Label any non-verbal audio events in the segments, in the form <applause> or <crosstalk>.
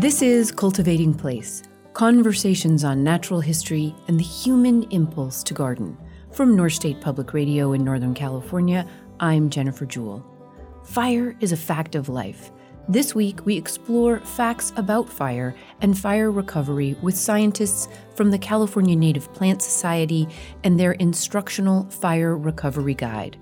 This is Cultivating Place conversations on natural history and the human impulse to garden. From North State Public Radio in Northern California, I'm Jennifer Jewell. Fire is a fact of life. This week, we explore facts about fire and fire recovery with scientists from the California Native Plant Society and their instructional fire recovery guide.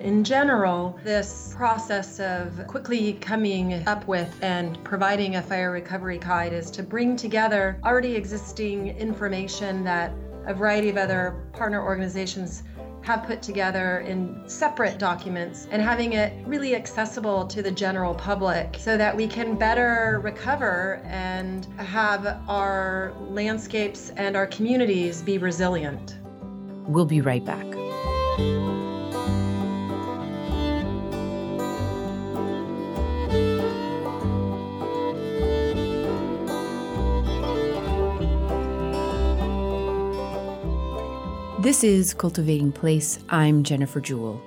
In general, this process of quickly coming up with and providing a fire recovery guide is to bring together already existing information that a variety of other partner organizations have put together in separate documents and having it really accessible to the general public so that we can better recover and have our landscapes and our communities be resilient. We'll be right back. This is Cultivating Place. I'm Jennifer Jewell.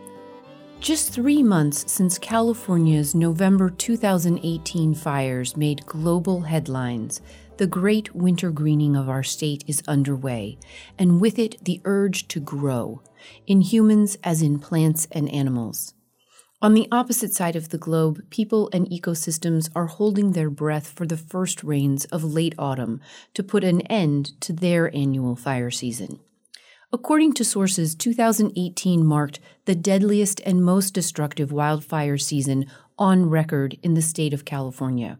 Just three months since California's November 2018 fires made global headlines, the great winter greening of our state is underway, and with it, the urge to grow, in humans as in plants and animals. On the opposite side of the globe, people and ecosystems are holding their breath for the first rains of late autumn to put an end to their annual fire season. According to sources, 2018 marked the deadliest and most destructive wildfire season on record in the state of California.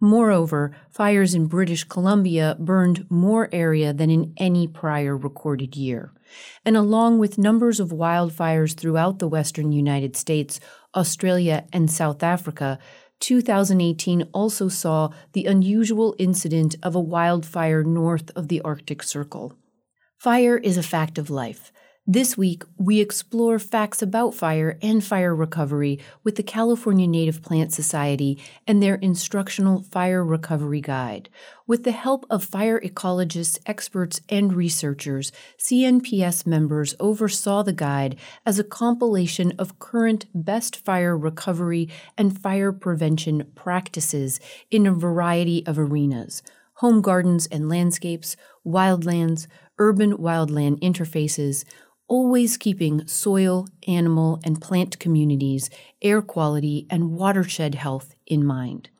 Moreover, fires in British Columbia burned more area than in any prior recorded year. And along with numbers of wildfires throughout the western United States, Australia, and South Africa, 2018 also saw the unusual incident of a wildfire north of the Arctic Circle. Fire is a fact of life. This week, we explore facts about fire and fire recovery with the California Native Plant Society and their instructional fire recovery guide. With the help of fire ecologists, experts, and researchers, CNPS members oversaw the guide as a compilation of current best fire recovery and fire prevention practices in a variety of arenas home gardens and landscapes, wildlands, urban wildland interfaces, always keeping soil, animal, and plant communities, air quality, and watershed health in mind.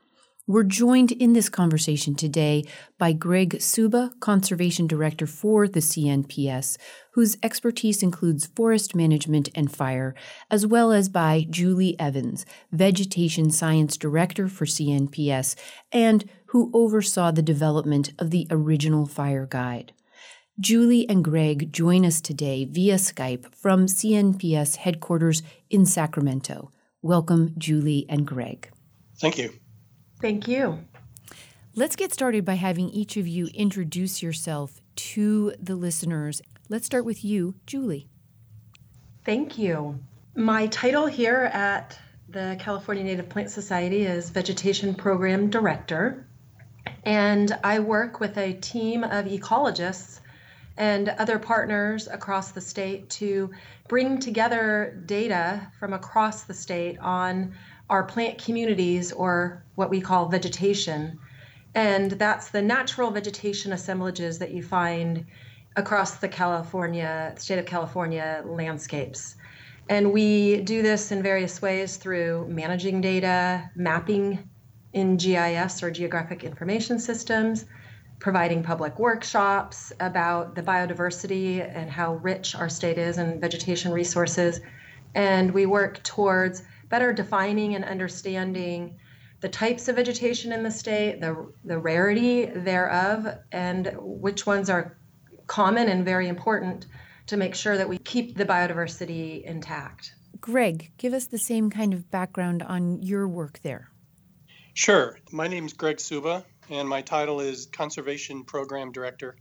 We're joined in this conversation today by Greg Suba, Conservation Director for the CNPS, whose expertise includes forest management and fire, as well as by Julie Evens, Vegetation Science Director for CNPS, and who oversaw the development of the original fire guide. Julie and Greg join us today via Skype from CNPS headquarters in Sacramento. Welcome, Julie and Greg. Thank you. Thank you. Let's get started by having each of you introduce yourself to the listeners. Let's start with you, Julie. Thank you. My title here at the California Native Plant Society is Vegetation Program Director, and I work with a team of ecologists and other partners across the state to bring together data from across the state on our plant communities or what we call vegetation. And that's the natural vegetation assemblages that you find across the California, state of California landscapes. And we do this in various ways through managing data, mapping in GIS or geographic information systems, providing public workshops about the biodiversity and how rich our state is in vegetation resources. And we work towards better defining and understanding the types of vegetation in the state, the, the rarity thereof, and which ones are common and very important to make sure that we keep the biodiversity intact. Greg, give us the same kind of background on your work there. Sure. My name is Greg Suba and my title is Conservation Program Director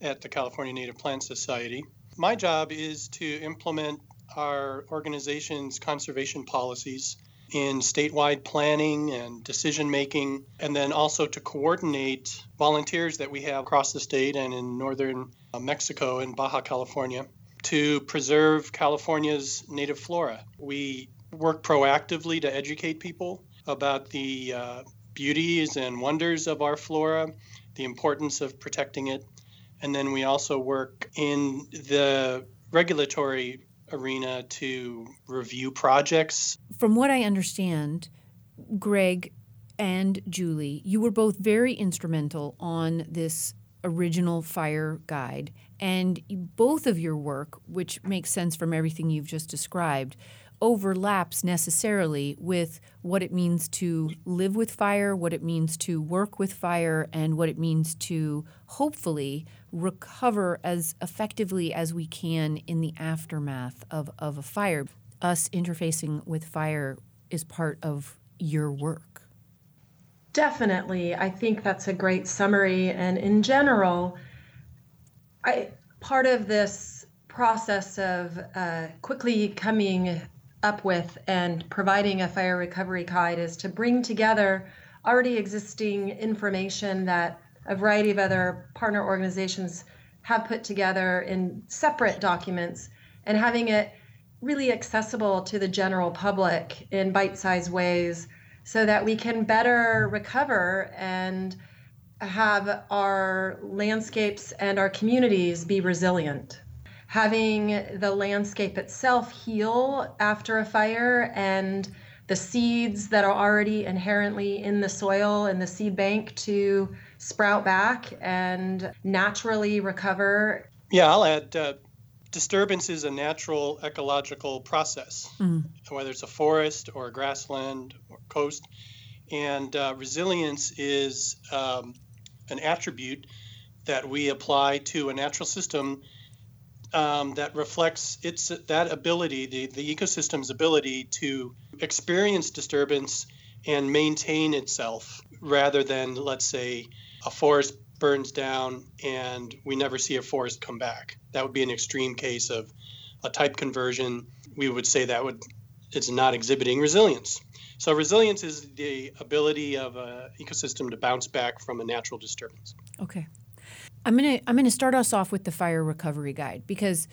at the California Native Plant Society. My job is to implement our organization's conservation policies in statewide planning and decision making, and then also to coordinate volunteers that we have across the state and in northern uh, Mexico and Baja California to preserve California's native flora. We work proactively to educate people about the uh, beauties and wonders of our flora, the importance of protecting it. And then we also work in the regulatory arena to review projects. From what I understand, Greg and Julie, you were both very instrumental on this original fire guide. And both of your work, which makes sense from everything you've just described, overlaps necessarily with what it means to live with fire, what it means to work with fire, and what it means to hopefully recover as effectively as we can in the aftermath of, of a fire. Us interfacing with fire is part of your work. Definitely. I think that's a great summary. And in general, I part of this process of uh, quickly coming up with and providing a fire recovery guide is to bring together already existing information that a variety of other partner organizations have put together in separate documents and having it really accessible to the general public in bite sized ways so that we can better recover and have our landscapes and our communities be resilient having the landscape itself heal after a fire and the seeds that are already inherently in the soil and the seed bank to sprout back and naturally recover. Yeah, I'll add uh, disturbance is a natural ecological process, mm. whether it's a forest or a grassland or coast. And uh, resilience is um, an attribute that we apply to a natural system um, that reflects its that ability, the, the ecosystem's ability to experience disturbance and maintain itself, rather than let's say a forest burns down and we never see a forest come back. That would be an extreme case of a type conversion. We would say that would it's not exhibiting resilience. So resilience is the ability of an ecosystem to bounce back from a natural disturbance. Okay. I'm gonna I'm gonna start us off with the fire recovery guide because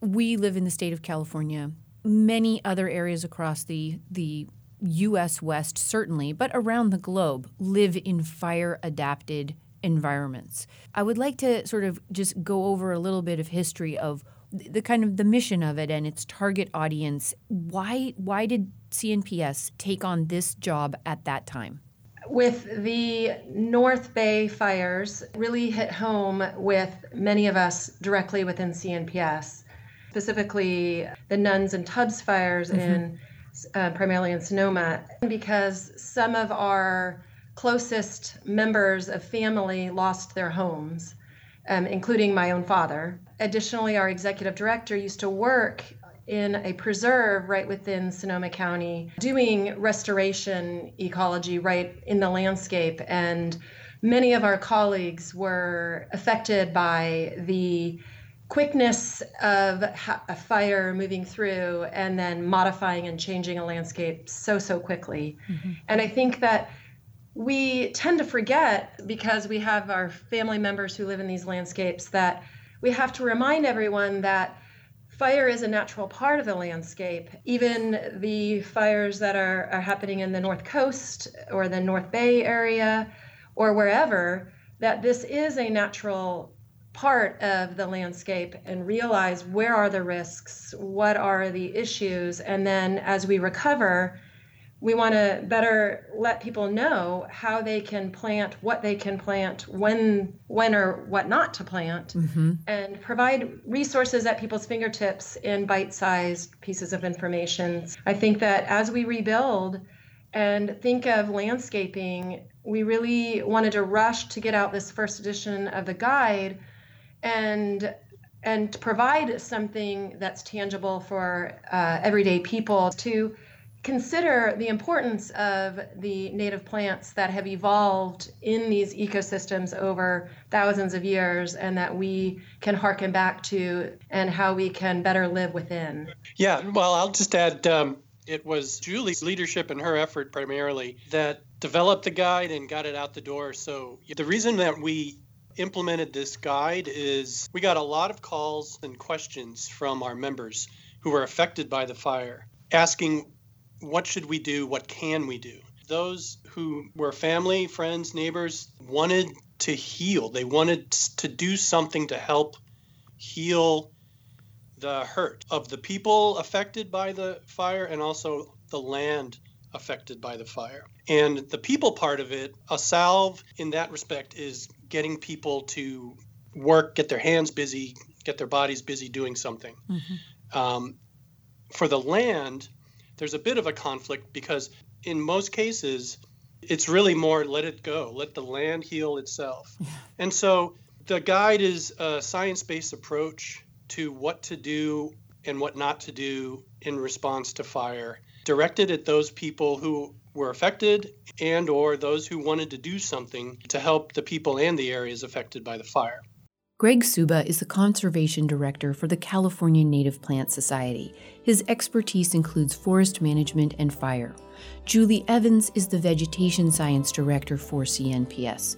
we live in the state of California. Many other areas across the the U.S. West, certainly, but around the globe, live in fire adapted environments. I would like to sort of just go over a little bit of history of the kind of the mission of it and its target audience. Why why did CNPS take on this job at that time? With the North Bay fires really hit home with many of us directly within CNPS, specifically the Nuns and Tubbs fires mm-hmm. in uh, primarily in Sonoma, because some of our closest members of family lost their homes, um, including my own father. Additionally, our executive director used to work in a preserve right within Sonoma County doing restoration ecology right in the landscape. And many of our colleagues were affected by the quickness of a fire moving through and then modifying and changing a landscape so, so quickly. Mm-hmm. And I think that we tend to forget because we have our family members who live in these landscapes that we have to remind everyone that fire is a natural part of the landscape. Even the fires that are, are happening in the North Coast or the North Bay area or wherever, that this is a natural part of the landscape and realize where are the risks, what are the issues, and then as we recover, we want to better let people know how they can plant what they can plant when when or what not to plant mm-hmm. and provide resources at people's fingertips in bite-sized pieces of information i think that as we rebuild and think of landscaping we really wanted to rush to get out this first edition of the guide and and provide something that's tangible for uh, everyday people to consider the importance of the native plants that have evolved in these ecosystems over thousands of years and that we can harken back to and how we can better live within. Yeah, well, I'll just add um, it was Julie's leadership and her effort primarily that developed the guide and got it out the door. So the reason that we implemented this guide is we got a lot of calls and questions from our members who were affected by the fire asking what should we do? What can we do? those who were family, friends, neighbors wanted to heal. They wanted to do something to help heal the hurt of the people affected by the fire and also the land affected by the fire. And the people part of it, a salve in that respect is getting people to work, get their hands busy, get their bodies busy doing something. Mm-hmm. Um, for the land, there's a bit of a conflict because in most cases, it's really more let it go, let the land heal itself. Yeah. And so the guide is a science based approach to what to do and what not to do in response to fire, directed at those people who were affected and or those who wanted to do something to help the people and the areas affected by the fire. Greg Suba is the conservation director for the California Native Plant Society. His expertise includes forest management and fire. Julie Evens is the vegetation science director for CNPS.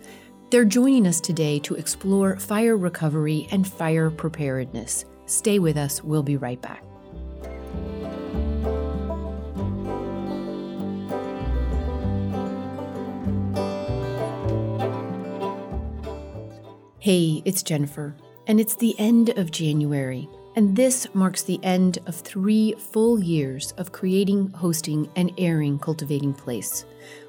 They're joining us today to explore fire recovery and fire preparedness. Stay with us, we'll be right back. Hey, it's Jennifer, and it's the end of January, and this marks the end of three full years of creating, hosting, and airing Cultivating Place.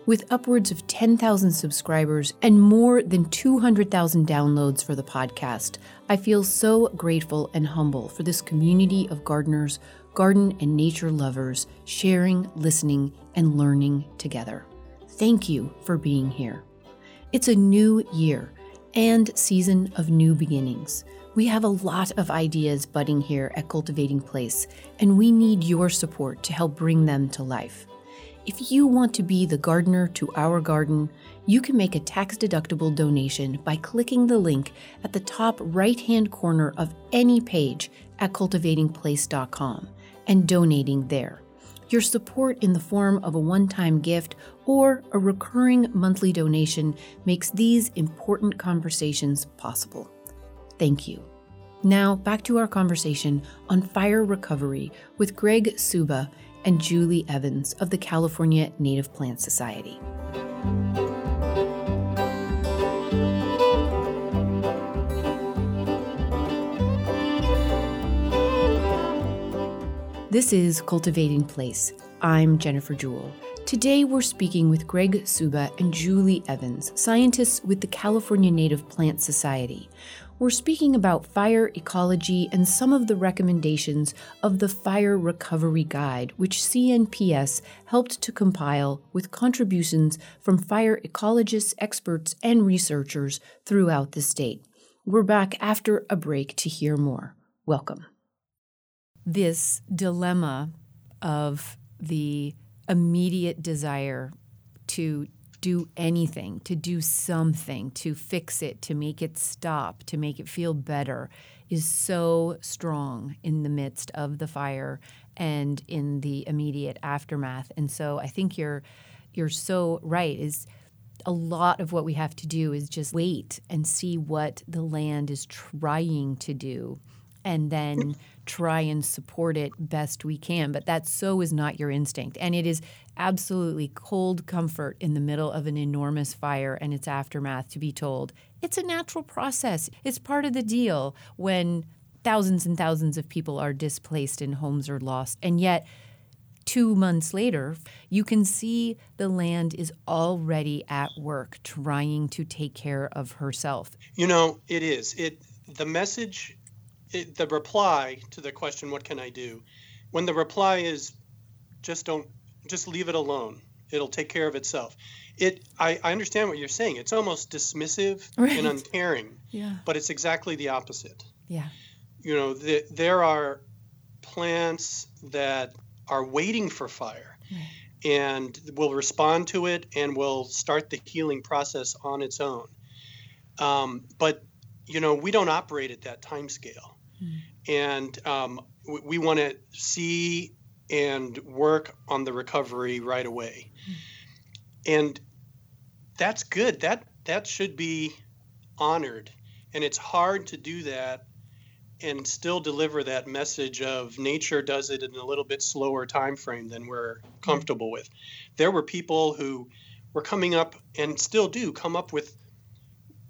With upwards of 10,000 subscribers and more than 200,000 downloads for the podcast, I feel so grateful and humble for this community of gardeners, garden and nature lovers sharing, listening, and learning together. Thank you for being here. It's a new year and season of new beginnings. We have a lot of ideas budding here at Cultivating Place, and we need your support to help bring them to life. If you want to be the gardener to our garden, you can make a tax deductible donation by clicking the link at the top right hand corner of any page at cultivatingplace.com and donating there. Your support in the form of a one time gift or a recurring monthly donation makes these important conversations possible. Thank you. Now, back to our conversation on fire recovery with Greg Suba and Julie Evens of the California Native Plant Society. This is Cultivating Place. I'm Jennifer Jewell. Today we're speaking with Greg Suba and Julie Evens, scientists with the California Native Plant Society. We're speaking about fire ecology and some of the recommendations of the Fire Recovery Guide, which CNPS helped to compile with contributions from fire ecologists, experts, and researchers throughout the state. We're back after a break to hear more. Welcome this dilemma of the immediate desire to do anything, to do something, to fix it, to make it stop, to make it feel better is so strong in the midst of the fire and in the immediate aftermath. And so I think you're you're so right is a lot of what we have to do is just wait and see what the land is trying to do and then try and support it best we can. But that so is not your instinct. And it is absolutely cold comfort in the middle of an enormous fire and its aftermath to be told it's a natural process. It's part of the deal when thousands and thousands of people are displaced and homes are lost. And yet, two months later, you can see the land is already at work trying to take care of herself. You know, it is. It the message it, the reply to the question, "What can I do?" When the reply is, "Just don't, just leave it alone. It'll take care of itself." It, I, I understand what you're saying. It's almost dismissive <laughs> right. and uncaring. Yeah. But it's exactly the opposite. Yeah. You know, the, there are plants that are waiting for fire. Right. And will respond to it and will start the healing process on its own. Um, but you know, we don't operate at that time scale. And um, we, we want to see and work on the recovery right away. Mm. And that's good. That that should be honored. And it's hard to do that and still deliver that message of nature does it in a little bit slower time frame than we're comfortable with. There were people who were coming up and still do come up with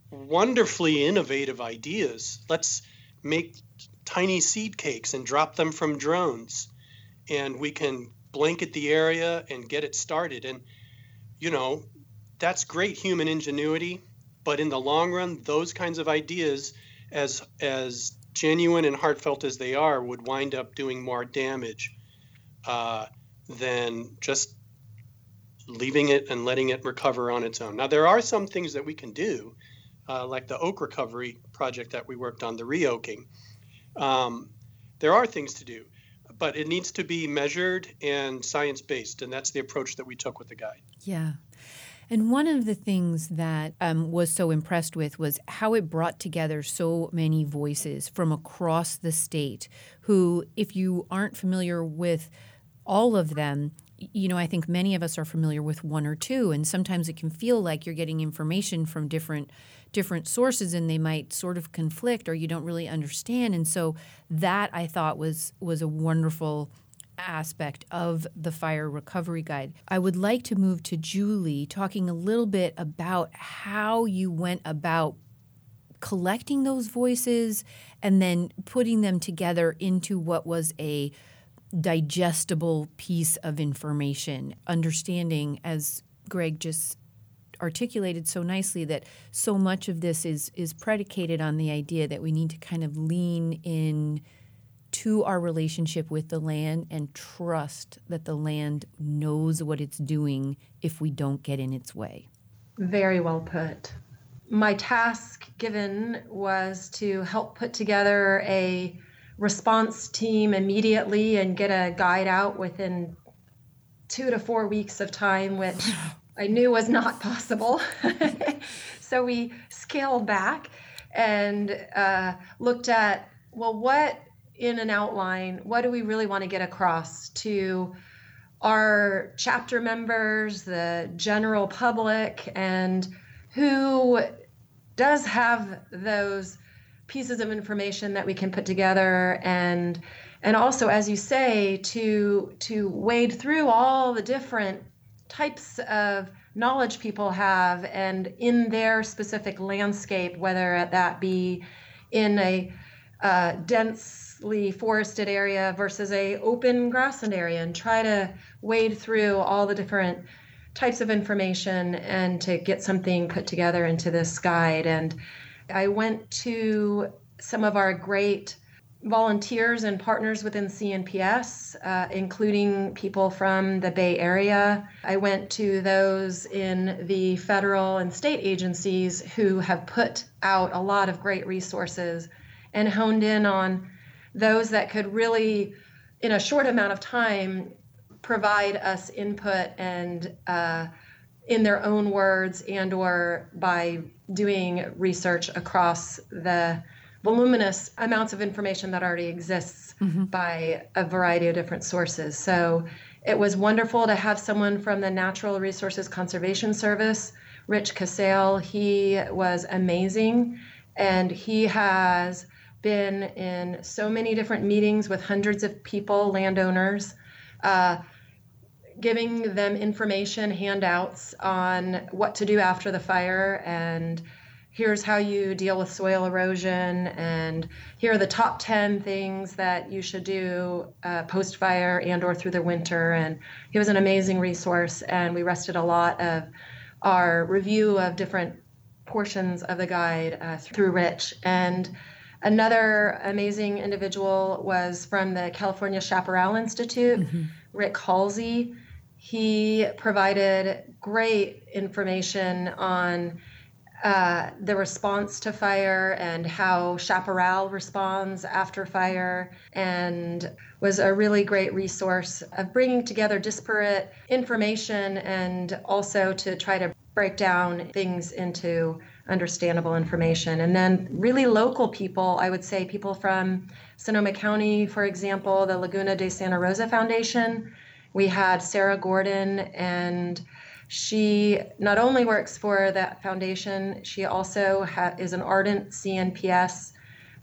wonderfully innovative ideas. Let's make tiny seed cakes and drop them from drones and we can blanket the area and get it started and you know that's great human ingenuity but in the long run those kinds of ideas as as genuine and heartfelt as they are, would wind up doing more damage uh, than just leaving it and letting it recover on its own. Now, there are some things that we can do, uh, like the oak recovery project that we worked on, the re-oaking. Um, there are things to do, but it needs to be measured and science based, and that's the approach that we took with the guide. Yeah. And one of the things that um, was so impressed with was how it brought together so many voices from across the state who, if you aren't familiar with all of them, you know, I think many of us are familiar with one or two, and sometimes it can feel like you're getting information from different different sources and they might sort of conflict or you don't really understand. And so that I thought was was a wonderful aspect of the fire recovery guide. I would like to move to Julie, talking a little bit about how you went about collecting those voices and then putting them together into what was a digestible piece of information, understanding, as Greg just articulated so nicely that so much of this is is predicated on the idea that we need to kind of lean in to our relationship with the land and trust that the land knows what it's doing if we don't get in its way. Very well put. My task given was to help put together a response team immediately and get a guide out within two to four weeks of time, which <sighs> I knew was not possible. <laughs> so we scaled back and uh, looked at well, what in an outline what do we really want to get across to our chapter members, the general public, and who does have those pieces of information that we can put together and and also as you say to to wade through all the different types of knowledge people have and in their specific landscape whether that be in a uh, densely forested area versus a open grassland area and try to wade through all the different types of information and to get something put together into this guide. And i went to some of our great volunteers and partners within CNPS, uh, including people from the Bay Area. I went to those in the federal and state agencies who have put out a lot of great resources and honed in on those that could really, in a short amount of time, provide us input and uh, in their own words and or by doing research across the voluminous amounts of information that already exists mm-hmm. by a variety of different sources. So it was wonderful to have someone from the Natural Resources Conservation Service, Rich Casale. He was amazing and he has been in so many different meetings with hundreds of people, landowners, uh, giving them information, handouts on what to do after the fire, and here's how you deal with soil erosion, and here are the top 10 things that you should do uh, post fire and or through the winter. And he was an amazing resource, and we rested a lot of our review of different portions of the guide uh, through Rich. And Another amazing individual was from the California Chaparral Institute, mm-hmm. Rick Halsey. He provided great information on uh, the response to fire and how chaparral responds after fire, and was a really great resource of bringing together disparate information and also to try to break down things into understandable information. And then, really local people, I would say people from Sonoma County, for example, the Laguna de Santa Rosa Foundation. We had Sarah Gordon, and she not only works for that foundation, she also ha- is an ardent CNPS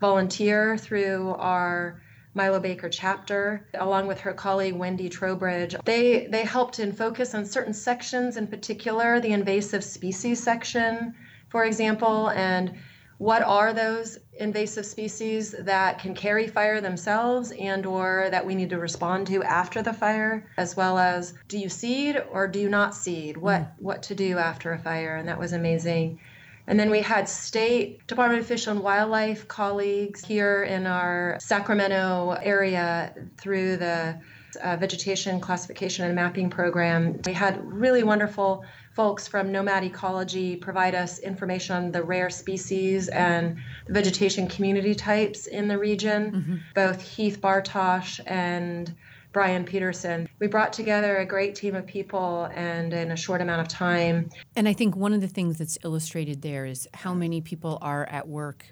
volunteer through our Milo Baker chapter, along with her colleague Wendy Trowbridge. They they helped in focus on certain sections, in particular the invasive species section, for example, and what are those invasive species that can carry fire themselves and or that we need to respond to after the fire as well as do you seed or do you not seed what mm. what to do after a fire and that was amazing and then we had state Department of Fish and Wildlife colleagues here in our Sacramento area through the uh, vegetation classification and mapping program. We had really wonderful folks from Nomad Ecology provide us information on the rare species and the vegetation community types in the region. Mm-hmm. Both Heath Bartosh and Brian Peterson. We brought together a great team of people and in a short amount of time. And I think one of the things that's illustrated there is how many people are at work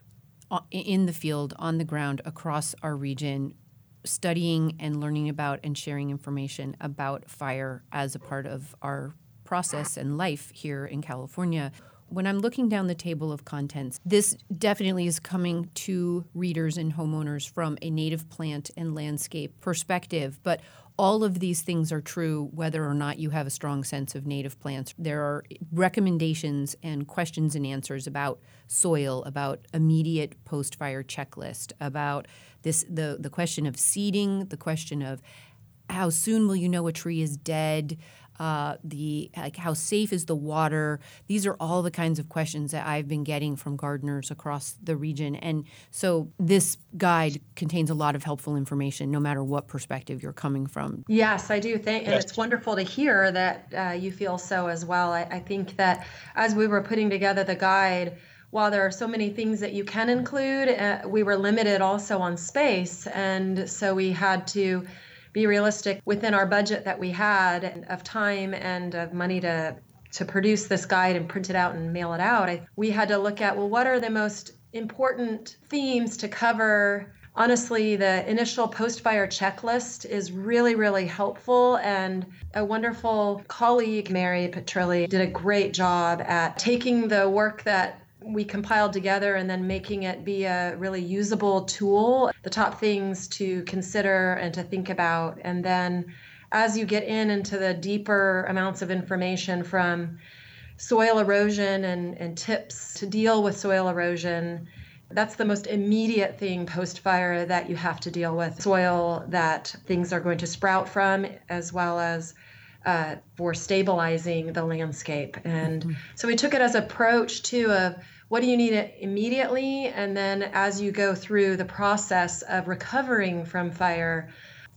in the field, on the ground, across our region, studying and learning about and sharing information about fire as a part of our process and life here in California. When I'm looking down the table of contents, this definitely is coming to readers and homeowners from a native plant and landscape perspective, but all of these things are true whether or not you have a strong sense of native plants. There are recommendations and questions and answers about soil, about immediate post-fire checklist, about this the the question of seeding, the question of how soon will you know a tree is dead, uh, the like how safe is the water? These are all the kinds of questions that i've been getting from gardeners across the region. And so this guide contains a lot of helpful information no matter what perspective you're coming from. Yes i do think and it's wonderful to hear that uh, you feel so as well. I, I think that as we were putting together the guide while there are so many things that you can include, uh, we were limited also on space. And so we had to be realistic within our budget that we had of time and of money to to produce this guide and print it out and mail it out. I, we had to look at well, what are the most important themes to cover honestly, the initial post fire checklist is really, really helpful. And a wonderful colleague, Mary Petrilli, did a great job at taking the work that we compiled together and then making it be a really usable tool. The top things to consider and to think about. And then as you get in into the deeper amounts of information from soil erosion and, and tips to deal with soil erosion, that's the most immediate thing post fire that you have to deal with soil that things are going to sprout from, as well as uh, for stabilizing the landscape. And mm-hmm. so we took it as approach too of what do you need immediately? And then as you go through the process of recovering from fire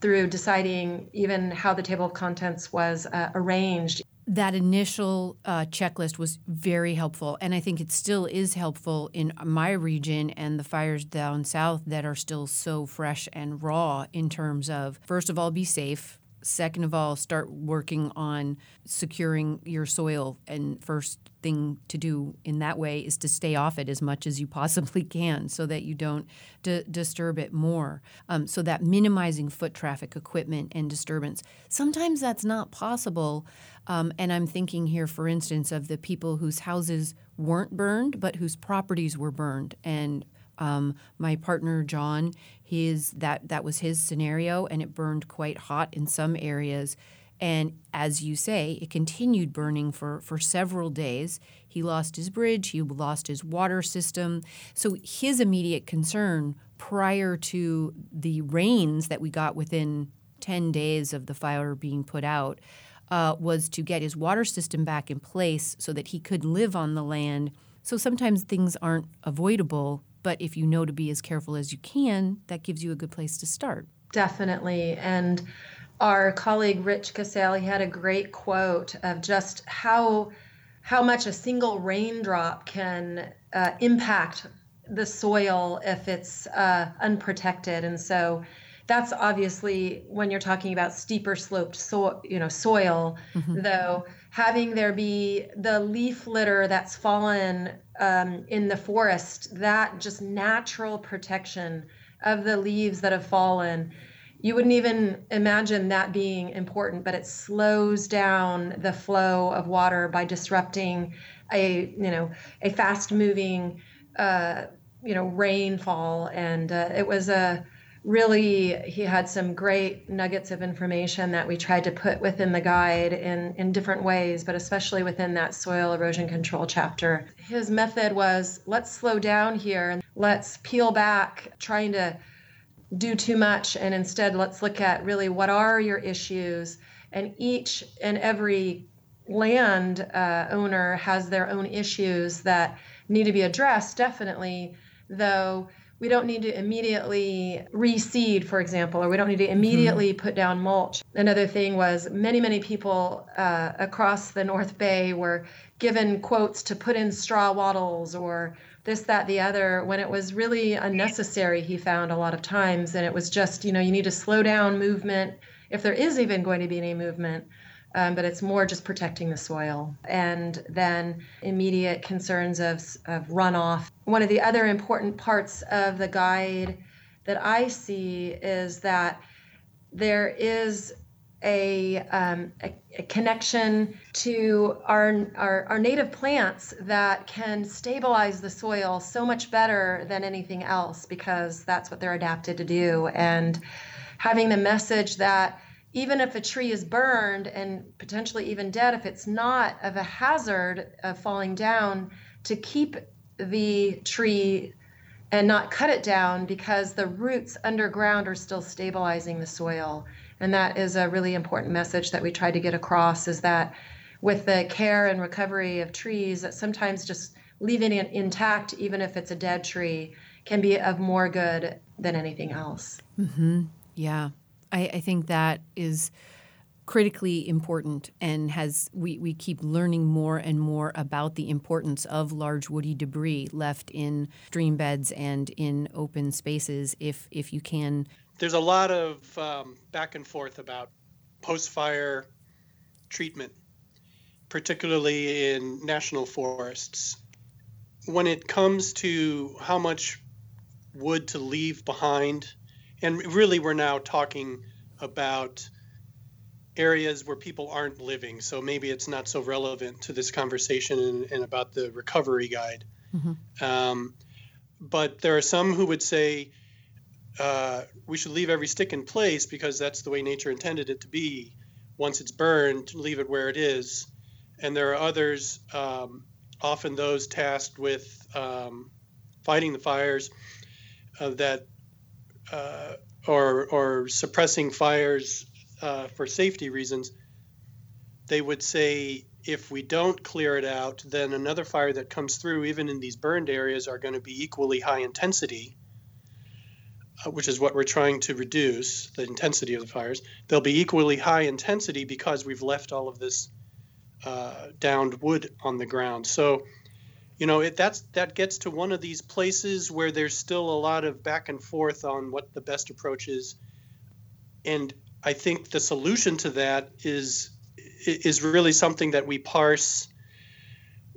through deciding even how the table of contents was uh, arranged. That initial uh, checklist was very helpful and i think it still is helpful in my region and the fires down south that are still so fresh and raw in terms of first of all be safe second of all start working on securing your soil and first thing to do in that way is to stay off it as much as you possibly can so that you don't d- disturb it more. Um, so that minimizing foot traffic equipment and disturbance sometimes that's not possible um, and i'm thinking here for instance of the people whose houses weren't burned but whose properties were burned and um, my partner John, his that that was his scenario, and it burned quite hot in some areas. And as you say, it continued burning for, for several days. He lost his bridge, he lost his water system. So his immediate concern prior to the rains that we got within 10 days of the fire being put out uh, was to get his water system back in place so that he could live on the land. So sometimes things aren't avoidable, but if you know to be as careful as you can, that gives you a good place to start. Definitely. And our colleague Rich Casale had a great quote of just how how much a single raindrop can uh, impact the soil if it's uh, unprotected. And so that's obviously when you're talking about steeper sloped so, you know soil mm-hmm. though having there be the leaf litter that's fallen um, in the forest that just natural protection of the leaves that have fallen you wouldn't even imagine that being important but it slows down the flow of water by disrupting a you know a fast moving uh, you know rainfall, and uh, it was a really he had some great nuggets of information that we tried to put within the guide in in different ways but especially within that soil erosion control chapter. His method was let's slow down here and let's peel back trying to do too much and instead let's look at really what are your issues and each and every land uh, owner has their own issues that need to be addressed definitely though we don't need to immediately reseed, for example, or we don't need to mm-hmm. immediately mm-hmm. put down mulch. Another thing was many, many people uh, across the North Bay were given quotes to put in straw wattles or this, that, the other, when it was really unnecessary, he found a lot of times. And it was just, you know, you need to slow down movement if there is even going to be any movement um, but it's more just protecting the soil. And then immediate concerns of, of runoff. One of the other important parts of the guide that I see is that there is a, um, a, a, connection to our, our, our native plants that can stabilize the soil so much better than anything else because that's what they're adapted to do. And having the message that even if a tree is burned and potentially even dead, if it's not of a hazard of falling down, to keep the tree and not cut it down because the roots underground are still stabilizing the soil. And that is a really important message that we try to get across is that with the care and recovery of trees, that sometimes just leaving it intact, even if it's a dead tree, can be of more good than anything else. Mm-hmm. Yeah. I, I think that is critically important and has we, we keep learning more and more about the importance of large woody debris left in stream beds and in open spaces if if you can. There's a lot of um, back and forth about post-fire treatment particularly in national forests. When it comes to how much wood to leave behind and really we're now talking about areas where people aren't living. So maybe it's not so relevant to this conversation and, and about the recovery guide. Mm-hmm. um, but there are some who would say uh, we should leave every stick in place because that's the way nature intended it to be. Once it's burned leave it where it is. And there are others um, often those tasked with um, fighting the fires uh, that uh, or or suppressing fires uh, for safety reasons, they would say if we don't clear it out, then another fire that comes through, even in these burned areas, are going to be equally high intensity, uh, which is what we're trying to reduce the intensity of the fires. They'll be equally high intensity because we've left all of this uh, downed wood on the ground. So you know it that's that gets to one of these places where there's still a lot of back and forth on what the best approach is and i think the solution to that is is really something that we parse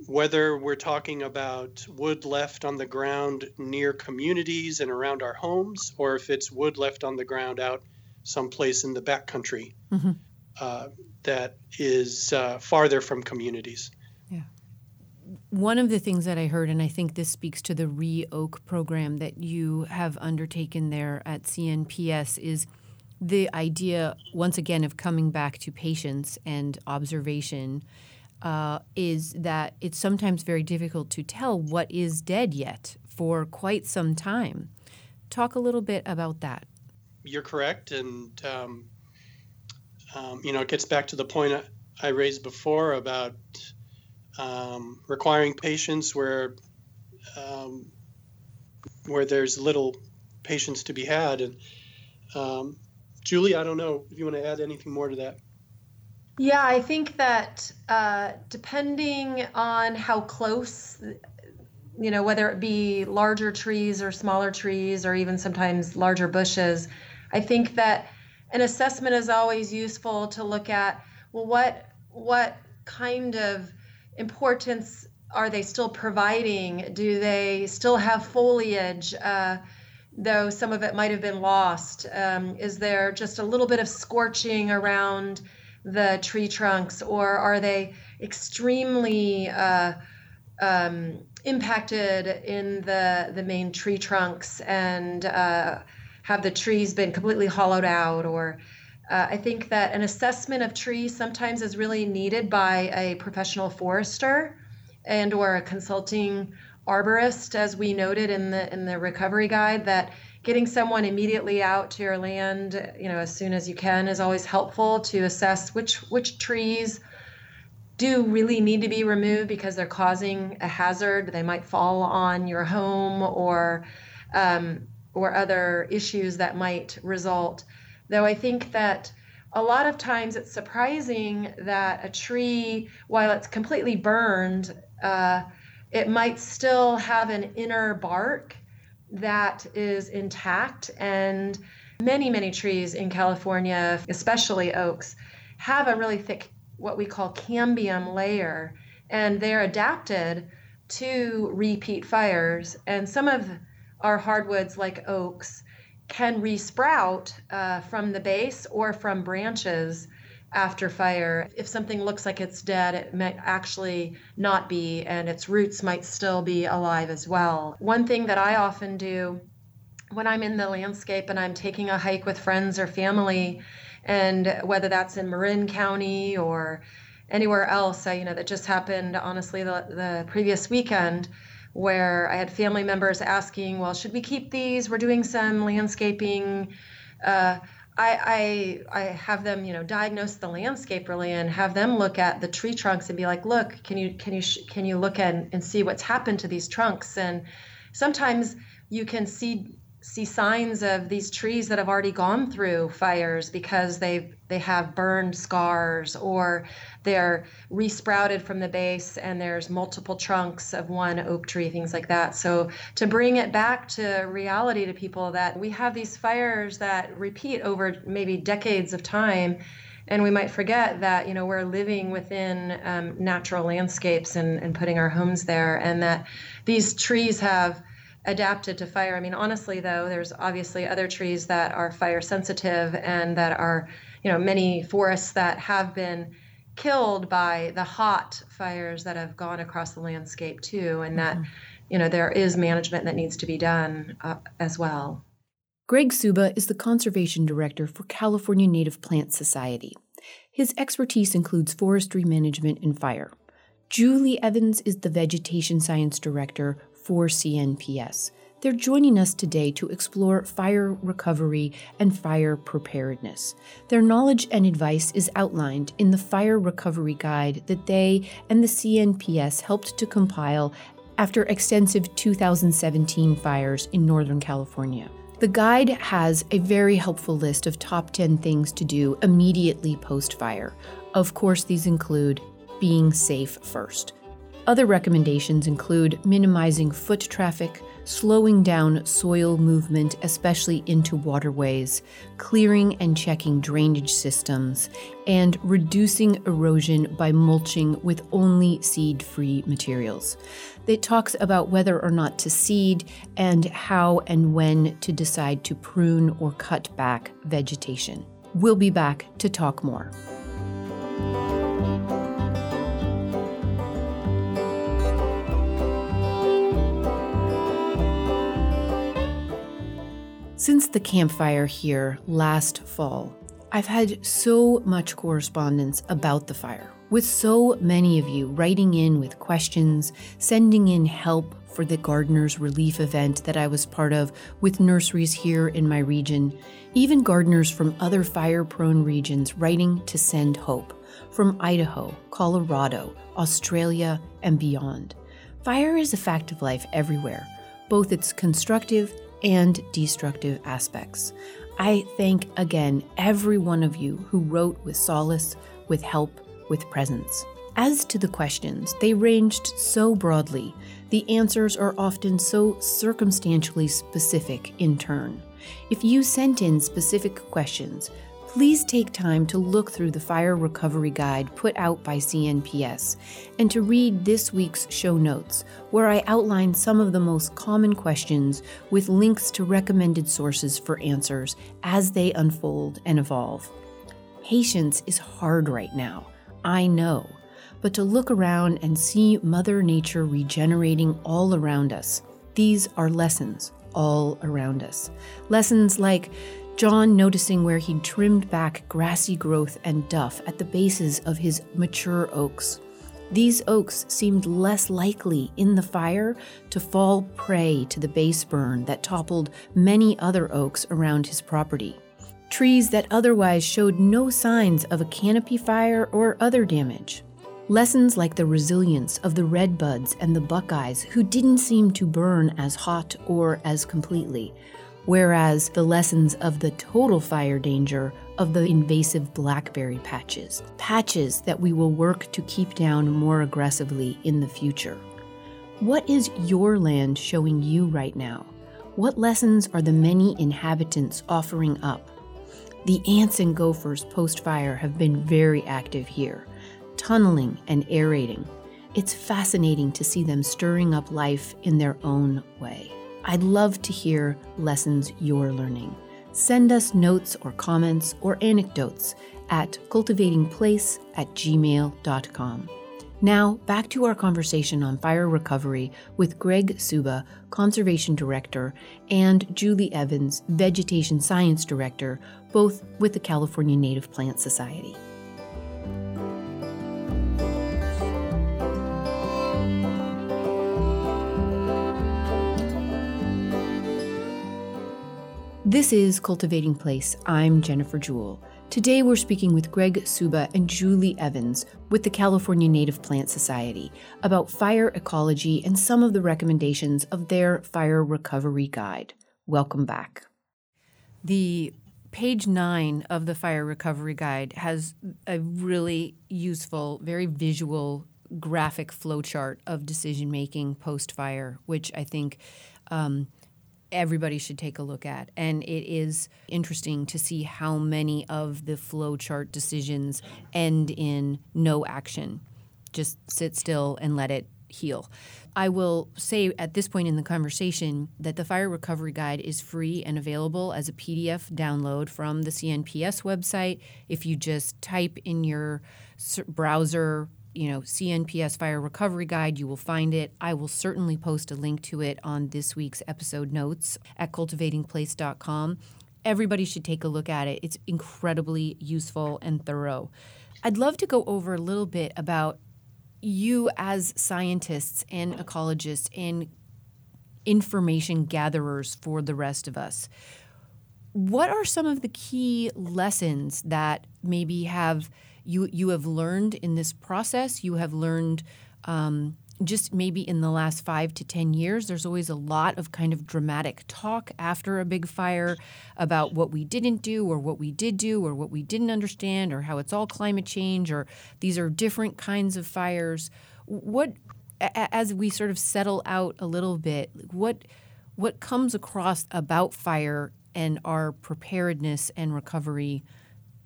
whether we're talking about wood left on the ground near communities and around our homes or if it's wood left on the ground out someplace in the backcountry mm-hmm. uh, that is uh, farther from communities one of the things that I heard, and I think this speaks to the Re-Oak program that you have undertaken there at CNPS, is the idea, once again, of coming back to patience and observation. Uh, is that it's sometimes very difficult to tell what is dead yet for quite some time. Talk a little bit about that. You're correct, and um, um, you know it gets back to the point I raised before about um, requiring patience where um, where there's little patience to be had. And um, Julie, I don't know if you want to add anything more to that. Yeah, I think that uh, depending on how close, you know, whether it be larger trees or smaller trees or even sometimes larger bushes, I think that an assessment is always useful to look at. Well, what what kind of importance are they still providing? Do they still have foliage? Uh, though some of it might have been lost. Um, is there just a little bit of scorching around the tree trunks, or are they extremely uh, um, impacted in the the main tree trunks and uh, have the trees been completely hollowed out or uh, I think that an assessment of trees sometimes is really needed by a professional forester and or a consulting arborist, as we noted in the in the recovery guide, that getting someone immediately out to your land, you know, as soon as you can, is always helpful to assess which which trees do really need to be removed because they're causing a hazard. They might fall on your home or um, or other issues that might result. Though I think that a lot of times it's surprising that a tree, while it's completely burned, uh, it might still have an inner bark that is intact. And many, many trees in California, especially oaks, have a really thick, what we call cambium layer, and they're adapted to repeat fires. And some of our hardwoods, like oaks, can resprout uh, from the base or from branches after fire. If something looks like it's dead, it might actually not be, and its roots might still be alive as well. One thing that I often do when I'm in the landscape and I'm taking a hike with friends or family, and whether that's in Marin County or anywhere else, I, you know, that just happened honestly the, the previous weekend where I had family members asking, well, should we keep these? We're doing some landscaping. Uh, I, I, I have them, you know, diagnose the landscape really and have them look at the tree trunks and be like, look, can you can you can you look at and see what's happened to these trunks? And sometimes you can see see signs of these trees that have already gone through fires because they they have burned scars or they're resprouted from the base and there's multiple trunks of one oak tree things like that. So to bring it back to reality to people that we have these fires that repeat over maybe decades of time and we might forget that you know we're living within um, natural landscapes and, and putting our homes there and that these trees have adapted to fire. I mean, honestly, though, there's obviously other trees that are fire sensitive and that are, you know, many forests that have been killed by the hot fires that have gone across the landscape too, and that, mm-hmm. you know, there is management that needs to be done uh, as well. Greg Suba is the conservation director for California Native Plant Society. His expertise includes forestry management and fire. Julie Evens is the vegetation science director for CNPS. They're joining us today to explore fire recovery and fire preparedness. Their knowledge and advice is outlined in the Fire Recovery Guide that they and the CNPS helped to compile after extensive 2017 fires in Northern California. The guide has a very helpful list of top 10 things to do immediately post fire. Of course, these include being safe first. Other recommendations include minimizing foot traffic, slowing down soil movement, especially into waterways, clearing and checking drainage systems, and reducing erosion by mulching with only seed free materials. It talks about whether or not to seed and how and when to decide to prune or cut back vegetation. We'll be back to talk more. Since the Camp Fire here last fall, I've had so much correspondence about the fire, with so many of you writing in with questions, sending in help for the gardeners relief event that I was part of with nurseries here in my region, even gardeners from other fire prone regions writing to send hope from Idaho, Colorado, Australia, and beyond. Fire is a fact of life everywhere, both its constructive and destructive aspects. I thank again every one of you who wrote with solace, with help, with presence. As to the questions, they ranged so broadly, the answers are often so circumstantially specific in turn. If you sent in specific questions, please take time to look through the fire recovery guide put out by CNPS and to read this week's show notes, where I outline some of the most common questions with links to recommended sources for answers as they unfold and evolve. Patience is hard right now, I know, but to look around and see Mother Nature regenerating all around us. These are lessons all around us. Lessons like John noticing where he'd trimmed back grassy growth and duff at the bases of his mature oaks. These oaks seemed less likely in the fire to fall prey to the base burn that toppled many other oaks around his property. Trees that otherwise showed no signs of a canopy fire or other damage. Lessons like the resilience of the redbuds and the buckeyes, who didn't seem to burn as hot or as completely, whereas the lessons of the total fire danger of the invasive blackberry patches, patches that we will work to keep down more aggressively in the future. What is your land showing you right now? What lessons are the many inhabitants offering up? The ants and gophers post fire have been very active here tunneling and aerating. It's fascinating to see them stirring up life in their own way. I'd love to hear lessons you're learning. Send us notes or comments or anecdotes at cultivatingplace at gmail.com. Now, back to our conversation on fire recovery with Greg Suba, Conservation Director, and Julie Evens, Vegetation Science Director, both with the California Native Plant Society. This is Cultivating Place. I'm Jennifer Jewell. Today we're speaking with Greg Suba and Julie Evens with the California Native Plant Society about fire ecology and some of the recommendations of their fire recovery guide. Welcome back. The page nine of the fire recovery guide has a really useful, very visual graphic flowchart of decision making post fire, which I think um, everybody should take a look at. And it is interesting to see how many of the flowchart decisions end in no action. Just sit still and let it heal. I will say at this point in the conversation that the Fire Recovery Guide is free and available as a PDF download from the CNPS website. If you just type in your browser you know, CNPS Fire Recovery Guide. You will find it. I will certainly post a link to it on this week's episode notes at cultivatingplace.com. Everybody should take a look at it. It's incredibly useful and thorough. I'd love to go over a little bit about you as scientists and ecologists and information gatherers for the rest of us. What are some of the key lessons that maybe have you you have learned in this process. You have learned um, just maybe in the last five to ten years. There's always a lot of kind of dramatic talk after a big fire about what we didn't do or what we did do or what we didn't understand or how it's all climate change or these are different kinds of fires. What as we sort of settle out a little bit, what what comes across about fire and our preparedness and recovery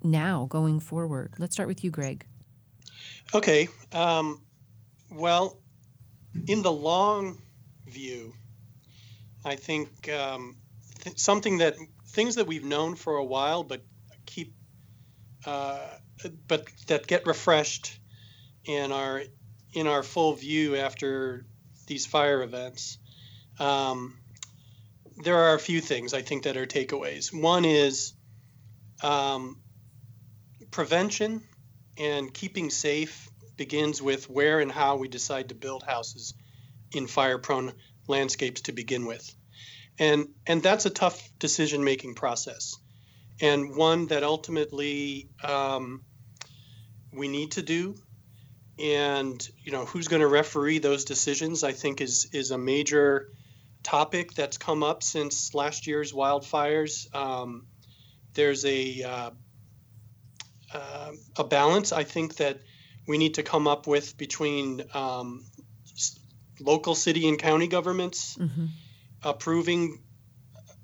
now going forward? Let's start with you, Greg. Okay. Um, well, in the long view, I think um, th- something that things that we've known for a while, but keep, uh, but that get refreshed in our in our full view after these fire events. Um, there are a few things I think that are takeaways. One is um, prevention and keeping safe begins with where and how we decide to build houses in fire prone landscapes to begin with. And, and that's a tough decision making process and one that ultimately um, we need to do. And you know who's going to referee those decisions? I think is is a major topic that's come up since last year's wildfires. Um, there's a uh, uh, a balance I think that we need to come up with between um, local city and county governments mm-hmm. approving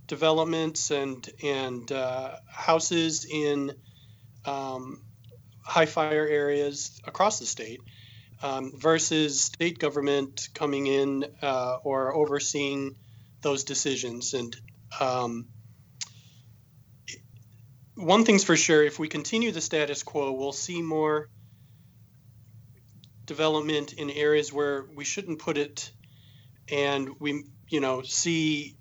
developments and and uh, houses in um, high fire areas across the state um, versus state government coming in uh, or overseeing those decisions and um, one thing's for sure if we continue the status quo, we'll see more development in areas where we shouldn't put it, and we, you know, see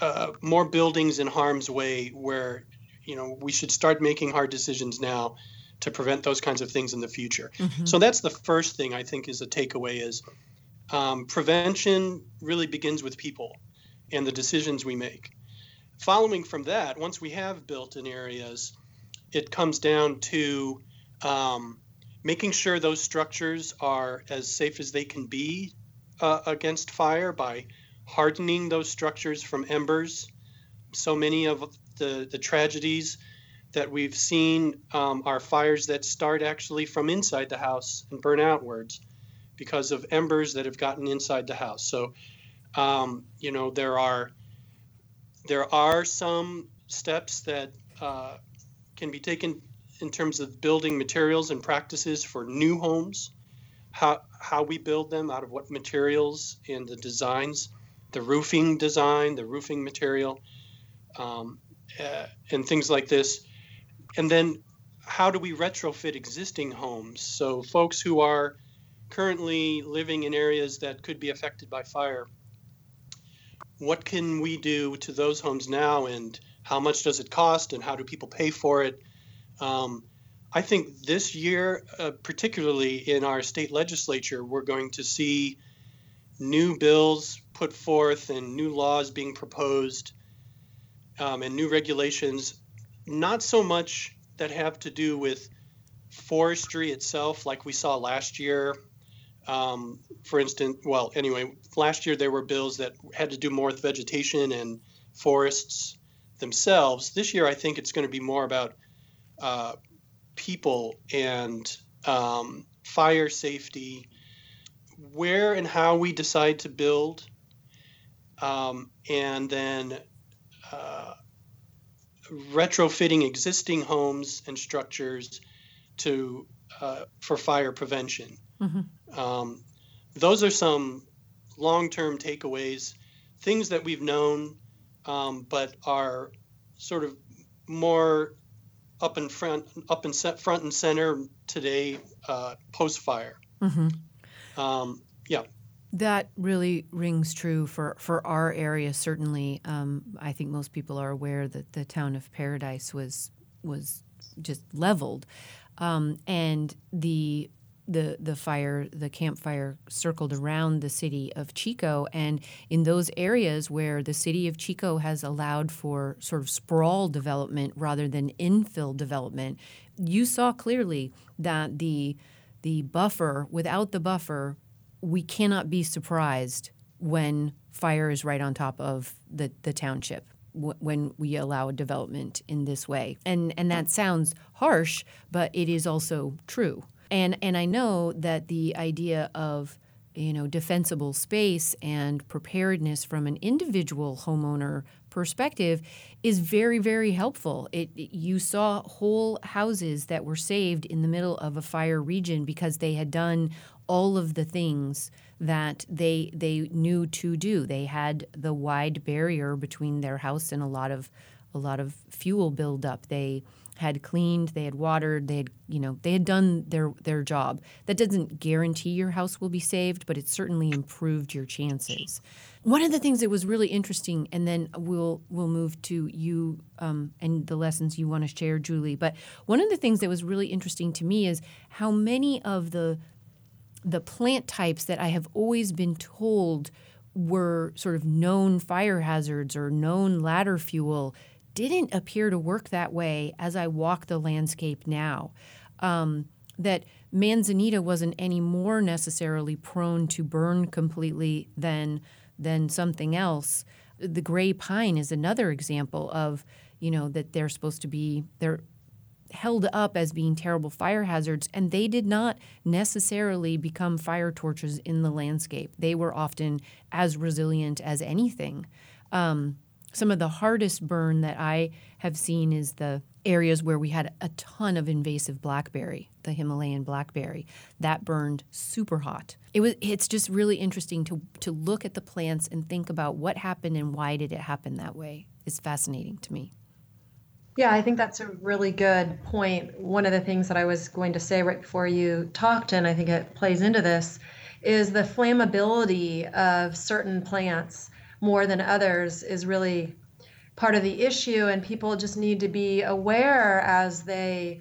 uh, more buildings in harm's way where, you know, we should start making hard decisions now to prevent those kinds of things in the future. Mm-hmm. So that's the first thing I think is a takeaway is um, prevention really begins with people and the decisions we make. Following from that, once we have built in areas, it comes down to um, making sure those structures are as safe as they can be uh, against fire by hardening those structures from embers. So many of the, the tragedies that we've seen um, are fires that start actually from inside the house and burn outwards because of embers that have gotten inside the house. So, um, you know, there are there are some steps that uh, can be taken in terms of building materials and practices for new homes, how how we build them, out of what materials and the designs, the roofing design, the roofing material, um, uh, and things like this. And then how do we retrofit existing homes? So folks who are currently living in areas that could be affected by fire, what can we do to those homes now and how much does it cost and how do people pay for it? Um, I think this year, uh, particularly in our state legislature, we're going to see new bills put forth and new laws being proposed um, and new regulations not so much that have to do with forestry itself, like we saw last year. Um, for instance, well, anyway, last year there were bills that had to do more with vegetation and forests themselves. This year, I think it's going to be more about uh, people and um, fire safety, where and how we decide to build, um, and then uh, retrofitting existing homes and structures to uh, for fire prevention. Mm-hmm. Um, those are some long-term takeaways, things that we've known, um, but are sort of more up in front, up in set, front and center today, uh, post fire. Mm-hmm. Um, yeah. That really rings true for, for our area. Certainly, um, I think most people are aware that the town of Paradise was was just leveled, um, and the the the fire the Camp Fire circled around the city of Chico and in those areas where the city of Chico has allowed for sort of sprawl development rather than infill development you saw clearly that the the buffer without the buffer we cannot be surprised when fire is right on top of the, the township when we allow development in this way. And and that sounds harsh, but it is also true. And and I know that the idea of you know defensible space and preparedness from an individual homeowner perspective is very very helpful it, it, you saw whole houses that were saved in the middle of a fire region because they had done all of the things that they they knew to do. They had the wide barrier between their house and a lot of a lot of fuel buildup. They had cleaned, they had watered, they had you know they had done their their job. That doesn't guarantee your house will be saved, but it certainly improved your chances. One of the things that was really interesting, and then we'll we'll move to you um, and the lessons you want to share, Julie. But one of the things that was really interesting to me is how many of the the plant types that I have always been told were sort of known fire hazards or known ladder fuel didn't appear to work that way as I walk the landscape now. Um, that manzanita wasn't any more necessarily prone to burn completely than than something else. The gray pine is another example of you know that they're supposed to be they're held up as being terrible fire hazards, and they did not necessarily become fire torches in the landscape. They were often as resilient as anything. Um, some of the hardest burn that I have seen is the areas where we had a ton of invasive blackberry, the Himalayan blackberry. That burned super hot. It was it's just really interesting to to look at the plants and think about what happened and why did it happen that way. It's fascinating to me. Yeah, I think that's a really good point. One of the things that I was going to say right before you talked, and I think it plays into this, is the flammability of certain plants more than others is really part of the issue, and people just need to be aware as they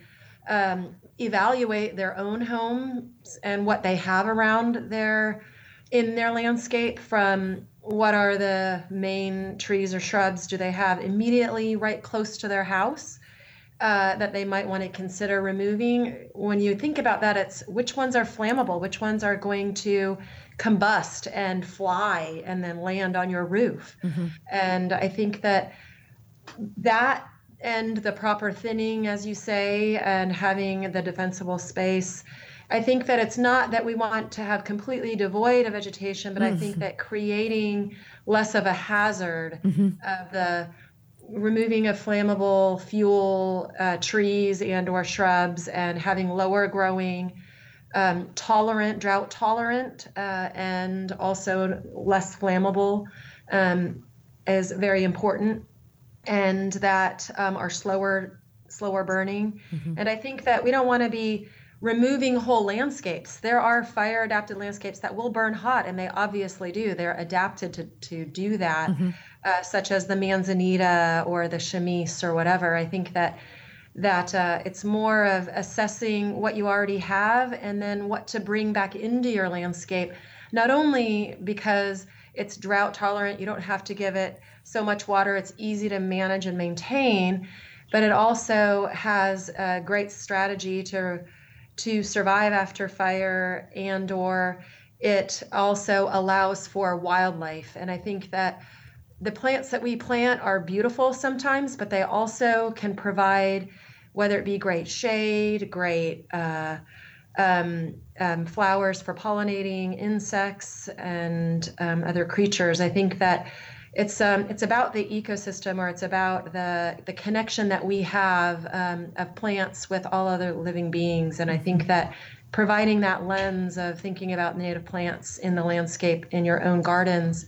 um, evaluate their own homes and what they have around their in their landscape from what are the main trees or shrubs do they have immediately right close to their house uh, that they might want to consider removing? When you think about that it's which ones are flammable which ones are going to combust and fly and then land on your roof mm-hmm. and i think that that and the proper thinning as you say and having the defensible space I think that it's not that we want to have completely devoid of vegetation, but mm. I think that creating less of a hazard mm-hmm. of the removing of flammable fuel uh, trees and or shrubs and having lower growing um, tolerant drought tolerant uh, and also less flammable um, is very important and that um, are slower slower burning mm-hmm. and i think that we don't want to be removing whole landscapes. There are fire adapted landscapes that will burn hot, and they obviously do. They're adapted to, to do that, mm-hmm. uh, such as the manzanita or the chamise or whatever. I think that that uh, it's more of assessing what you already have and then what to bring back into your landscape, not only because it's drought tolerant, you don't have to give it so much water, it's easy to manage and maintain, but it also has a great strategy to to survive after fire and or it also allows for wildlife. And i think that the plants that we plant are beautiful sometimes but they also can provide whether it be great shade great uh, um, um, flowers for pollinating insects and um, other creatures. I think that it's um, it's about the ecosystem or it's about the the connection that we have um, of plants with all other living beings. And i think that providing that lens of thinking about native plants in the landscape in your own gardens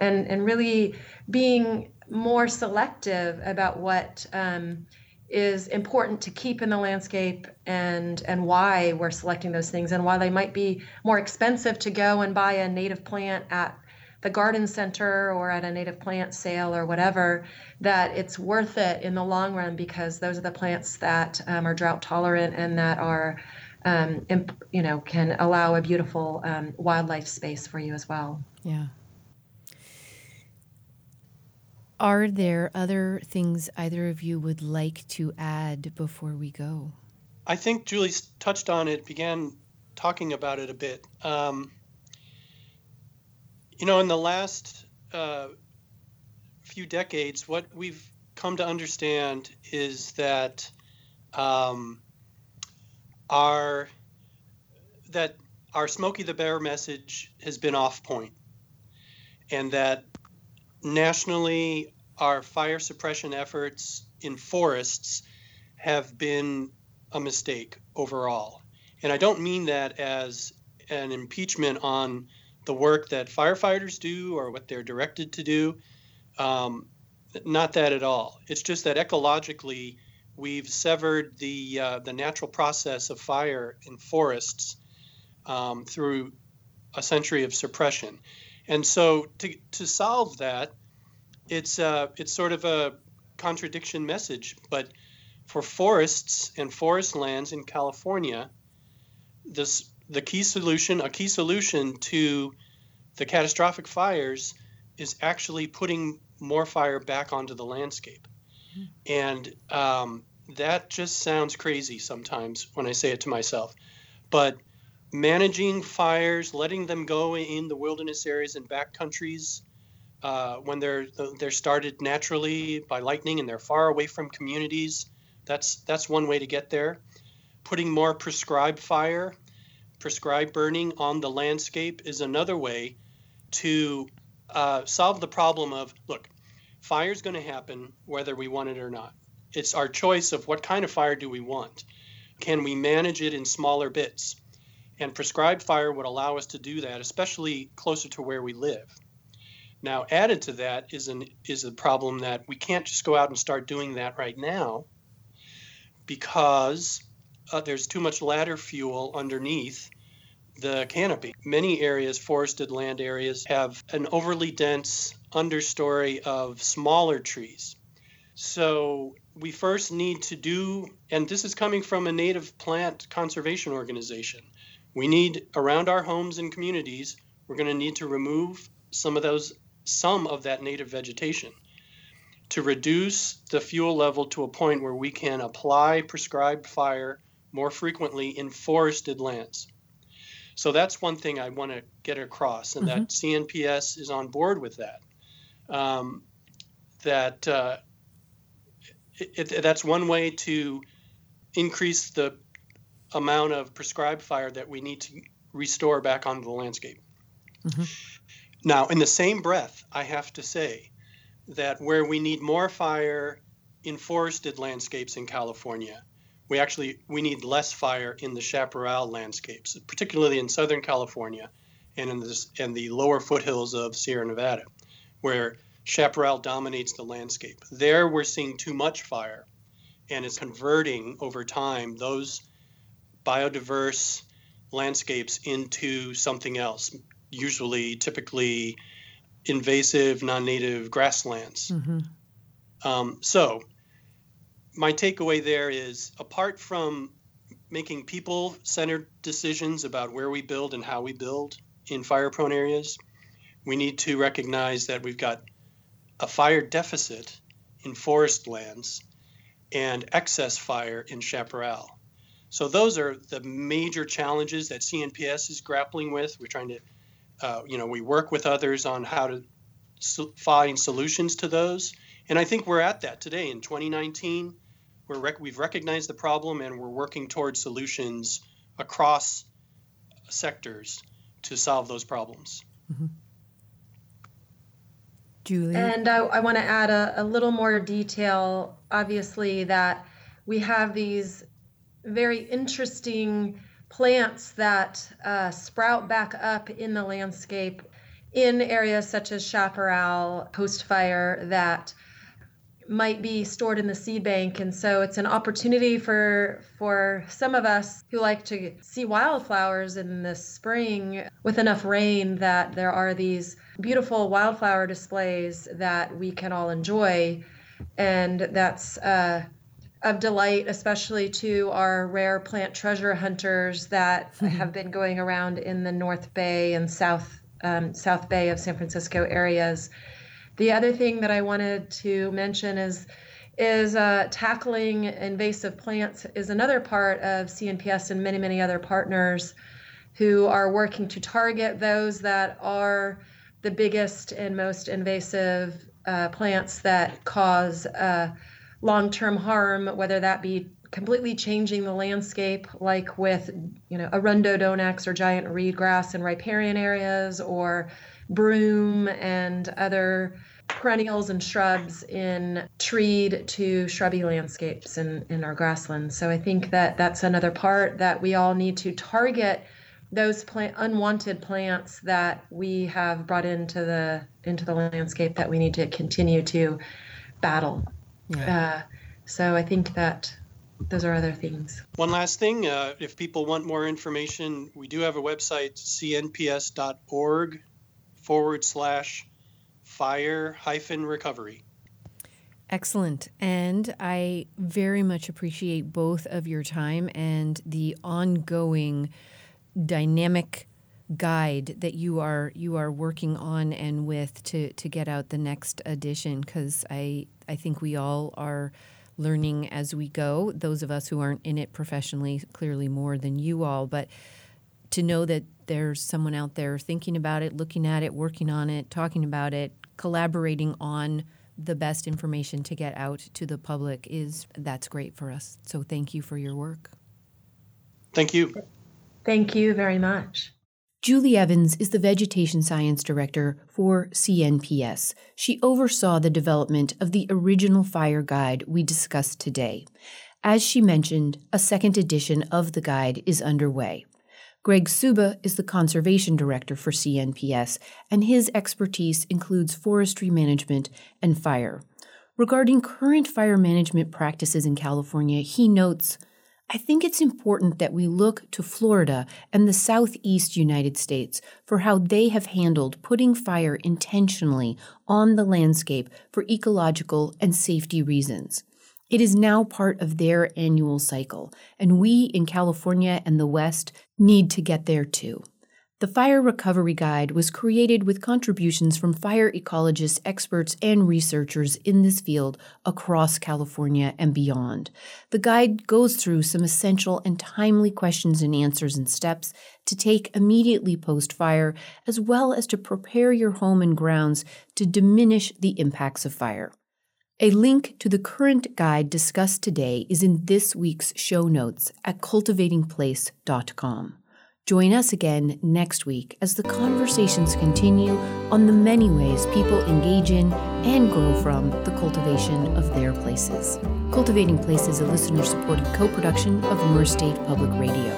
and and really being more selective about what um, is important to keep in the landscape and and why we're selecting those things and why they might be more expensive to go and buy a native plant at the garden center or at a native plant sale or whatever, that it's worth it in the long run because those are the plants that um, are drought tolerant and that are, um, imp, you know, can allow a beautiful um, wildlife space for you as well. Yeah. Are there other things either of you would like to add before we go? I think Julie touched on it, began talking about it a bit. Um, you know, in the last uh, few decades, what we've come to understand is that um, our that our Smokey the Bear message has been off point, and that nationally our fire suppression efforts in forests have been a mistake overall. And I don't mean that as an impeachment on the work that firefighters do or what they're directed to do. Um, not that at all. It's just that ecologically, we've severed the uh, the natural process of fire in forests um, through a century of suppression, and so to to solve that, it's uh, it's sort of a contradiction message. But for forests and forest lands in California, this the key solution, a key solution to the catastrophic fires is actually putting more fire back onto the landscape. And um, that just sounds crazy sometimes when I say it to myself. But managing fires, letting them go in the wilderness areas and backcountries uh, when they're they're started naturally by lightning and they're far away from communities, that's that's one way to get there. Putting more prescribed fire prescribed burning on the landscape is another way to uh, solve the problem of look, fire is going to happen whether we want it or not. It's our choice of what kind of fire do we want. Can we manage it in smaller bits? And prescribed fire would allow us to do that, especially closer to where we live. Now, added to that is an is a problem that we can't just go out and start doing that right now because uh, there's too much ladder fuel underneath the canopy. Many areas, forested land areas, have an overly dense understory of smaller trees. So we first need to do, and this is coming from a native plant conservation organization. We need around our homes and communities, we're going to need to remove some of those, some of that native vegetation to reduce the fuel level to a point where we can apply prescribed fire more frequently in forested lands. So that's one thing I want to get across, and mm-hmm. that CNPS is on board with that. Um, that uh, it, it, that's one way to increase the amount of prescribed fire that we need to restore back onto the landscape. Mm-hmm. Now, in the same breath, I have to say that where we need more fire in forested landscapes in California, we actually we need less fire in the chaparral landscapes, particularly in Southern California and in this and the lower foothills of Sierra Nevada, where chaparral dominates the landscape. There we're seeing too much fire, and it's converting over time those biodiverse landscapes into something else, usually typically invasive non-native grasslands. Mm-hmm. Um, so my takeaway there is apart from making people centered decisions about where we build and how we build in fire prone areas, we need to recognize that we've got a fire deficit in forest lands and excess fire in chaparral. So those are the major challenges that CNPS is grappling with. We're trying to, uh, you know, we work with others on how to find solutions to those. And I think we're at that today in 2019. We're rec- we've recognized the problem and we're working towards solutions across sectors to solve those problems. Mm-hmm. Julie? And I, I want to add a, a little more detail. Obviously, that we have these very interesting plants that uh, sprout back up in the landscape in areas such as chaparral, post fire, that might be stored in the seed bank. And so it's an opportunity for for some of us who like to see wildflowers in the spring with enough rain that there are these beautiful wildflower displays that we can all enjoy. And that's uh, of delight especially to our rare plant treasure hunters that <laughs> have been going around in the north bay and south um, south bay of san francisco areas. The other thing that I wanted to mention is is uh, tackling invasive plants is another part of CNPS and many many other partners who are working to target those that are the biggest and most invasive uh, plants that cause uh, long-term harm, whether that be completely changing the landscape, like with you know Arundo donax or giant reed grass in riparian areas, or broom and other perennials and shrubs in treed to shrubby landscapes in, in our grasslands. So I think that that's another part that we all need to target those plant unwanted plants that we have brought into the into the landscape that we need to continue to battle. Yeah. Uh, so I think that those are other things. One last thing, uh, if people want more information, we do have a website, cnps.org forward slash fire hyphen recovery. Excellent. And I very much appreciate both of your time and the ongoing dynamic guide that you are you are working on and with to to get out the next edition because I I think we all are learning as we go. Those of us who aren't in it professionally, clearly more than you all, but to know that there's someone out there thinking about it, looking at it, working on it, talking about it, collaborating on the best information to get out to the public is that's great for us. So thank you for your work. Thank you. Thank you very much. Julie Evens is the Vegetation Science Director for CNPS. She oversaw the development of the original fire guide we discussed today. As she mentioned, a second edition of the guide is underway. Greg Suba is the Conservation Director for CNPS, and his expertise includes forestry management and fire. Regarding current fire management practices in California, he notes I think it's important that we look to Florida and the Southeast United States for how they have handled putting fire intentionally on the landscape for ecological and safety reasons. It is now part of their annual cycle, and we in California and the West need to get there too. The Fire Recovery Guide was created with contributions from fire ecologists, experts, and researchers in this field across California and beyond. The guide goes through some essential and timely questions and answers and steps to take immediately post fire, as well as to prepare your home and grounds to diminish the impacts of fire. A link to the current guide discussed today is in this week's show notes at cultivatingplace.com. Join us again next week as the conversations continue on the many ways people engage in and grow from the cultivation of their places. Cultivating Place is a listener supported co production of Merced State Public Radio.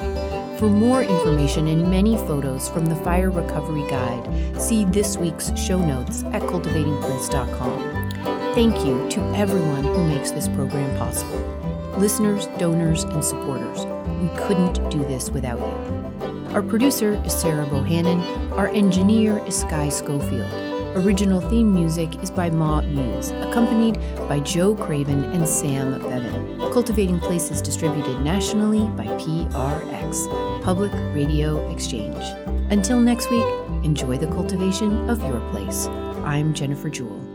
For more information and many photos from the Fire Recovery Guide, see this week's show notes at cultivatingplace.com. Thank you to everyone who makes this program possible listeners, donors, and supporters. We couldn't do this without you. Our producer is Sarah Bohannon. Our engineer is Sky Schofield. Original theme music is by Ma Muse, accompanied by Joe Craven and Sam Bevan. Cultivating Place is distributed nationally by PRX, Public Radio Exchange. Until next week, enjoy the cultivation of your place. I'm Jennifer Jewell.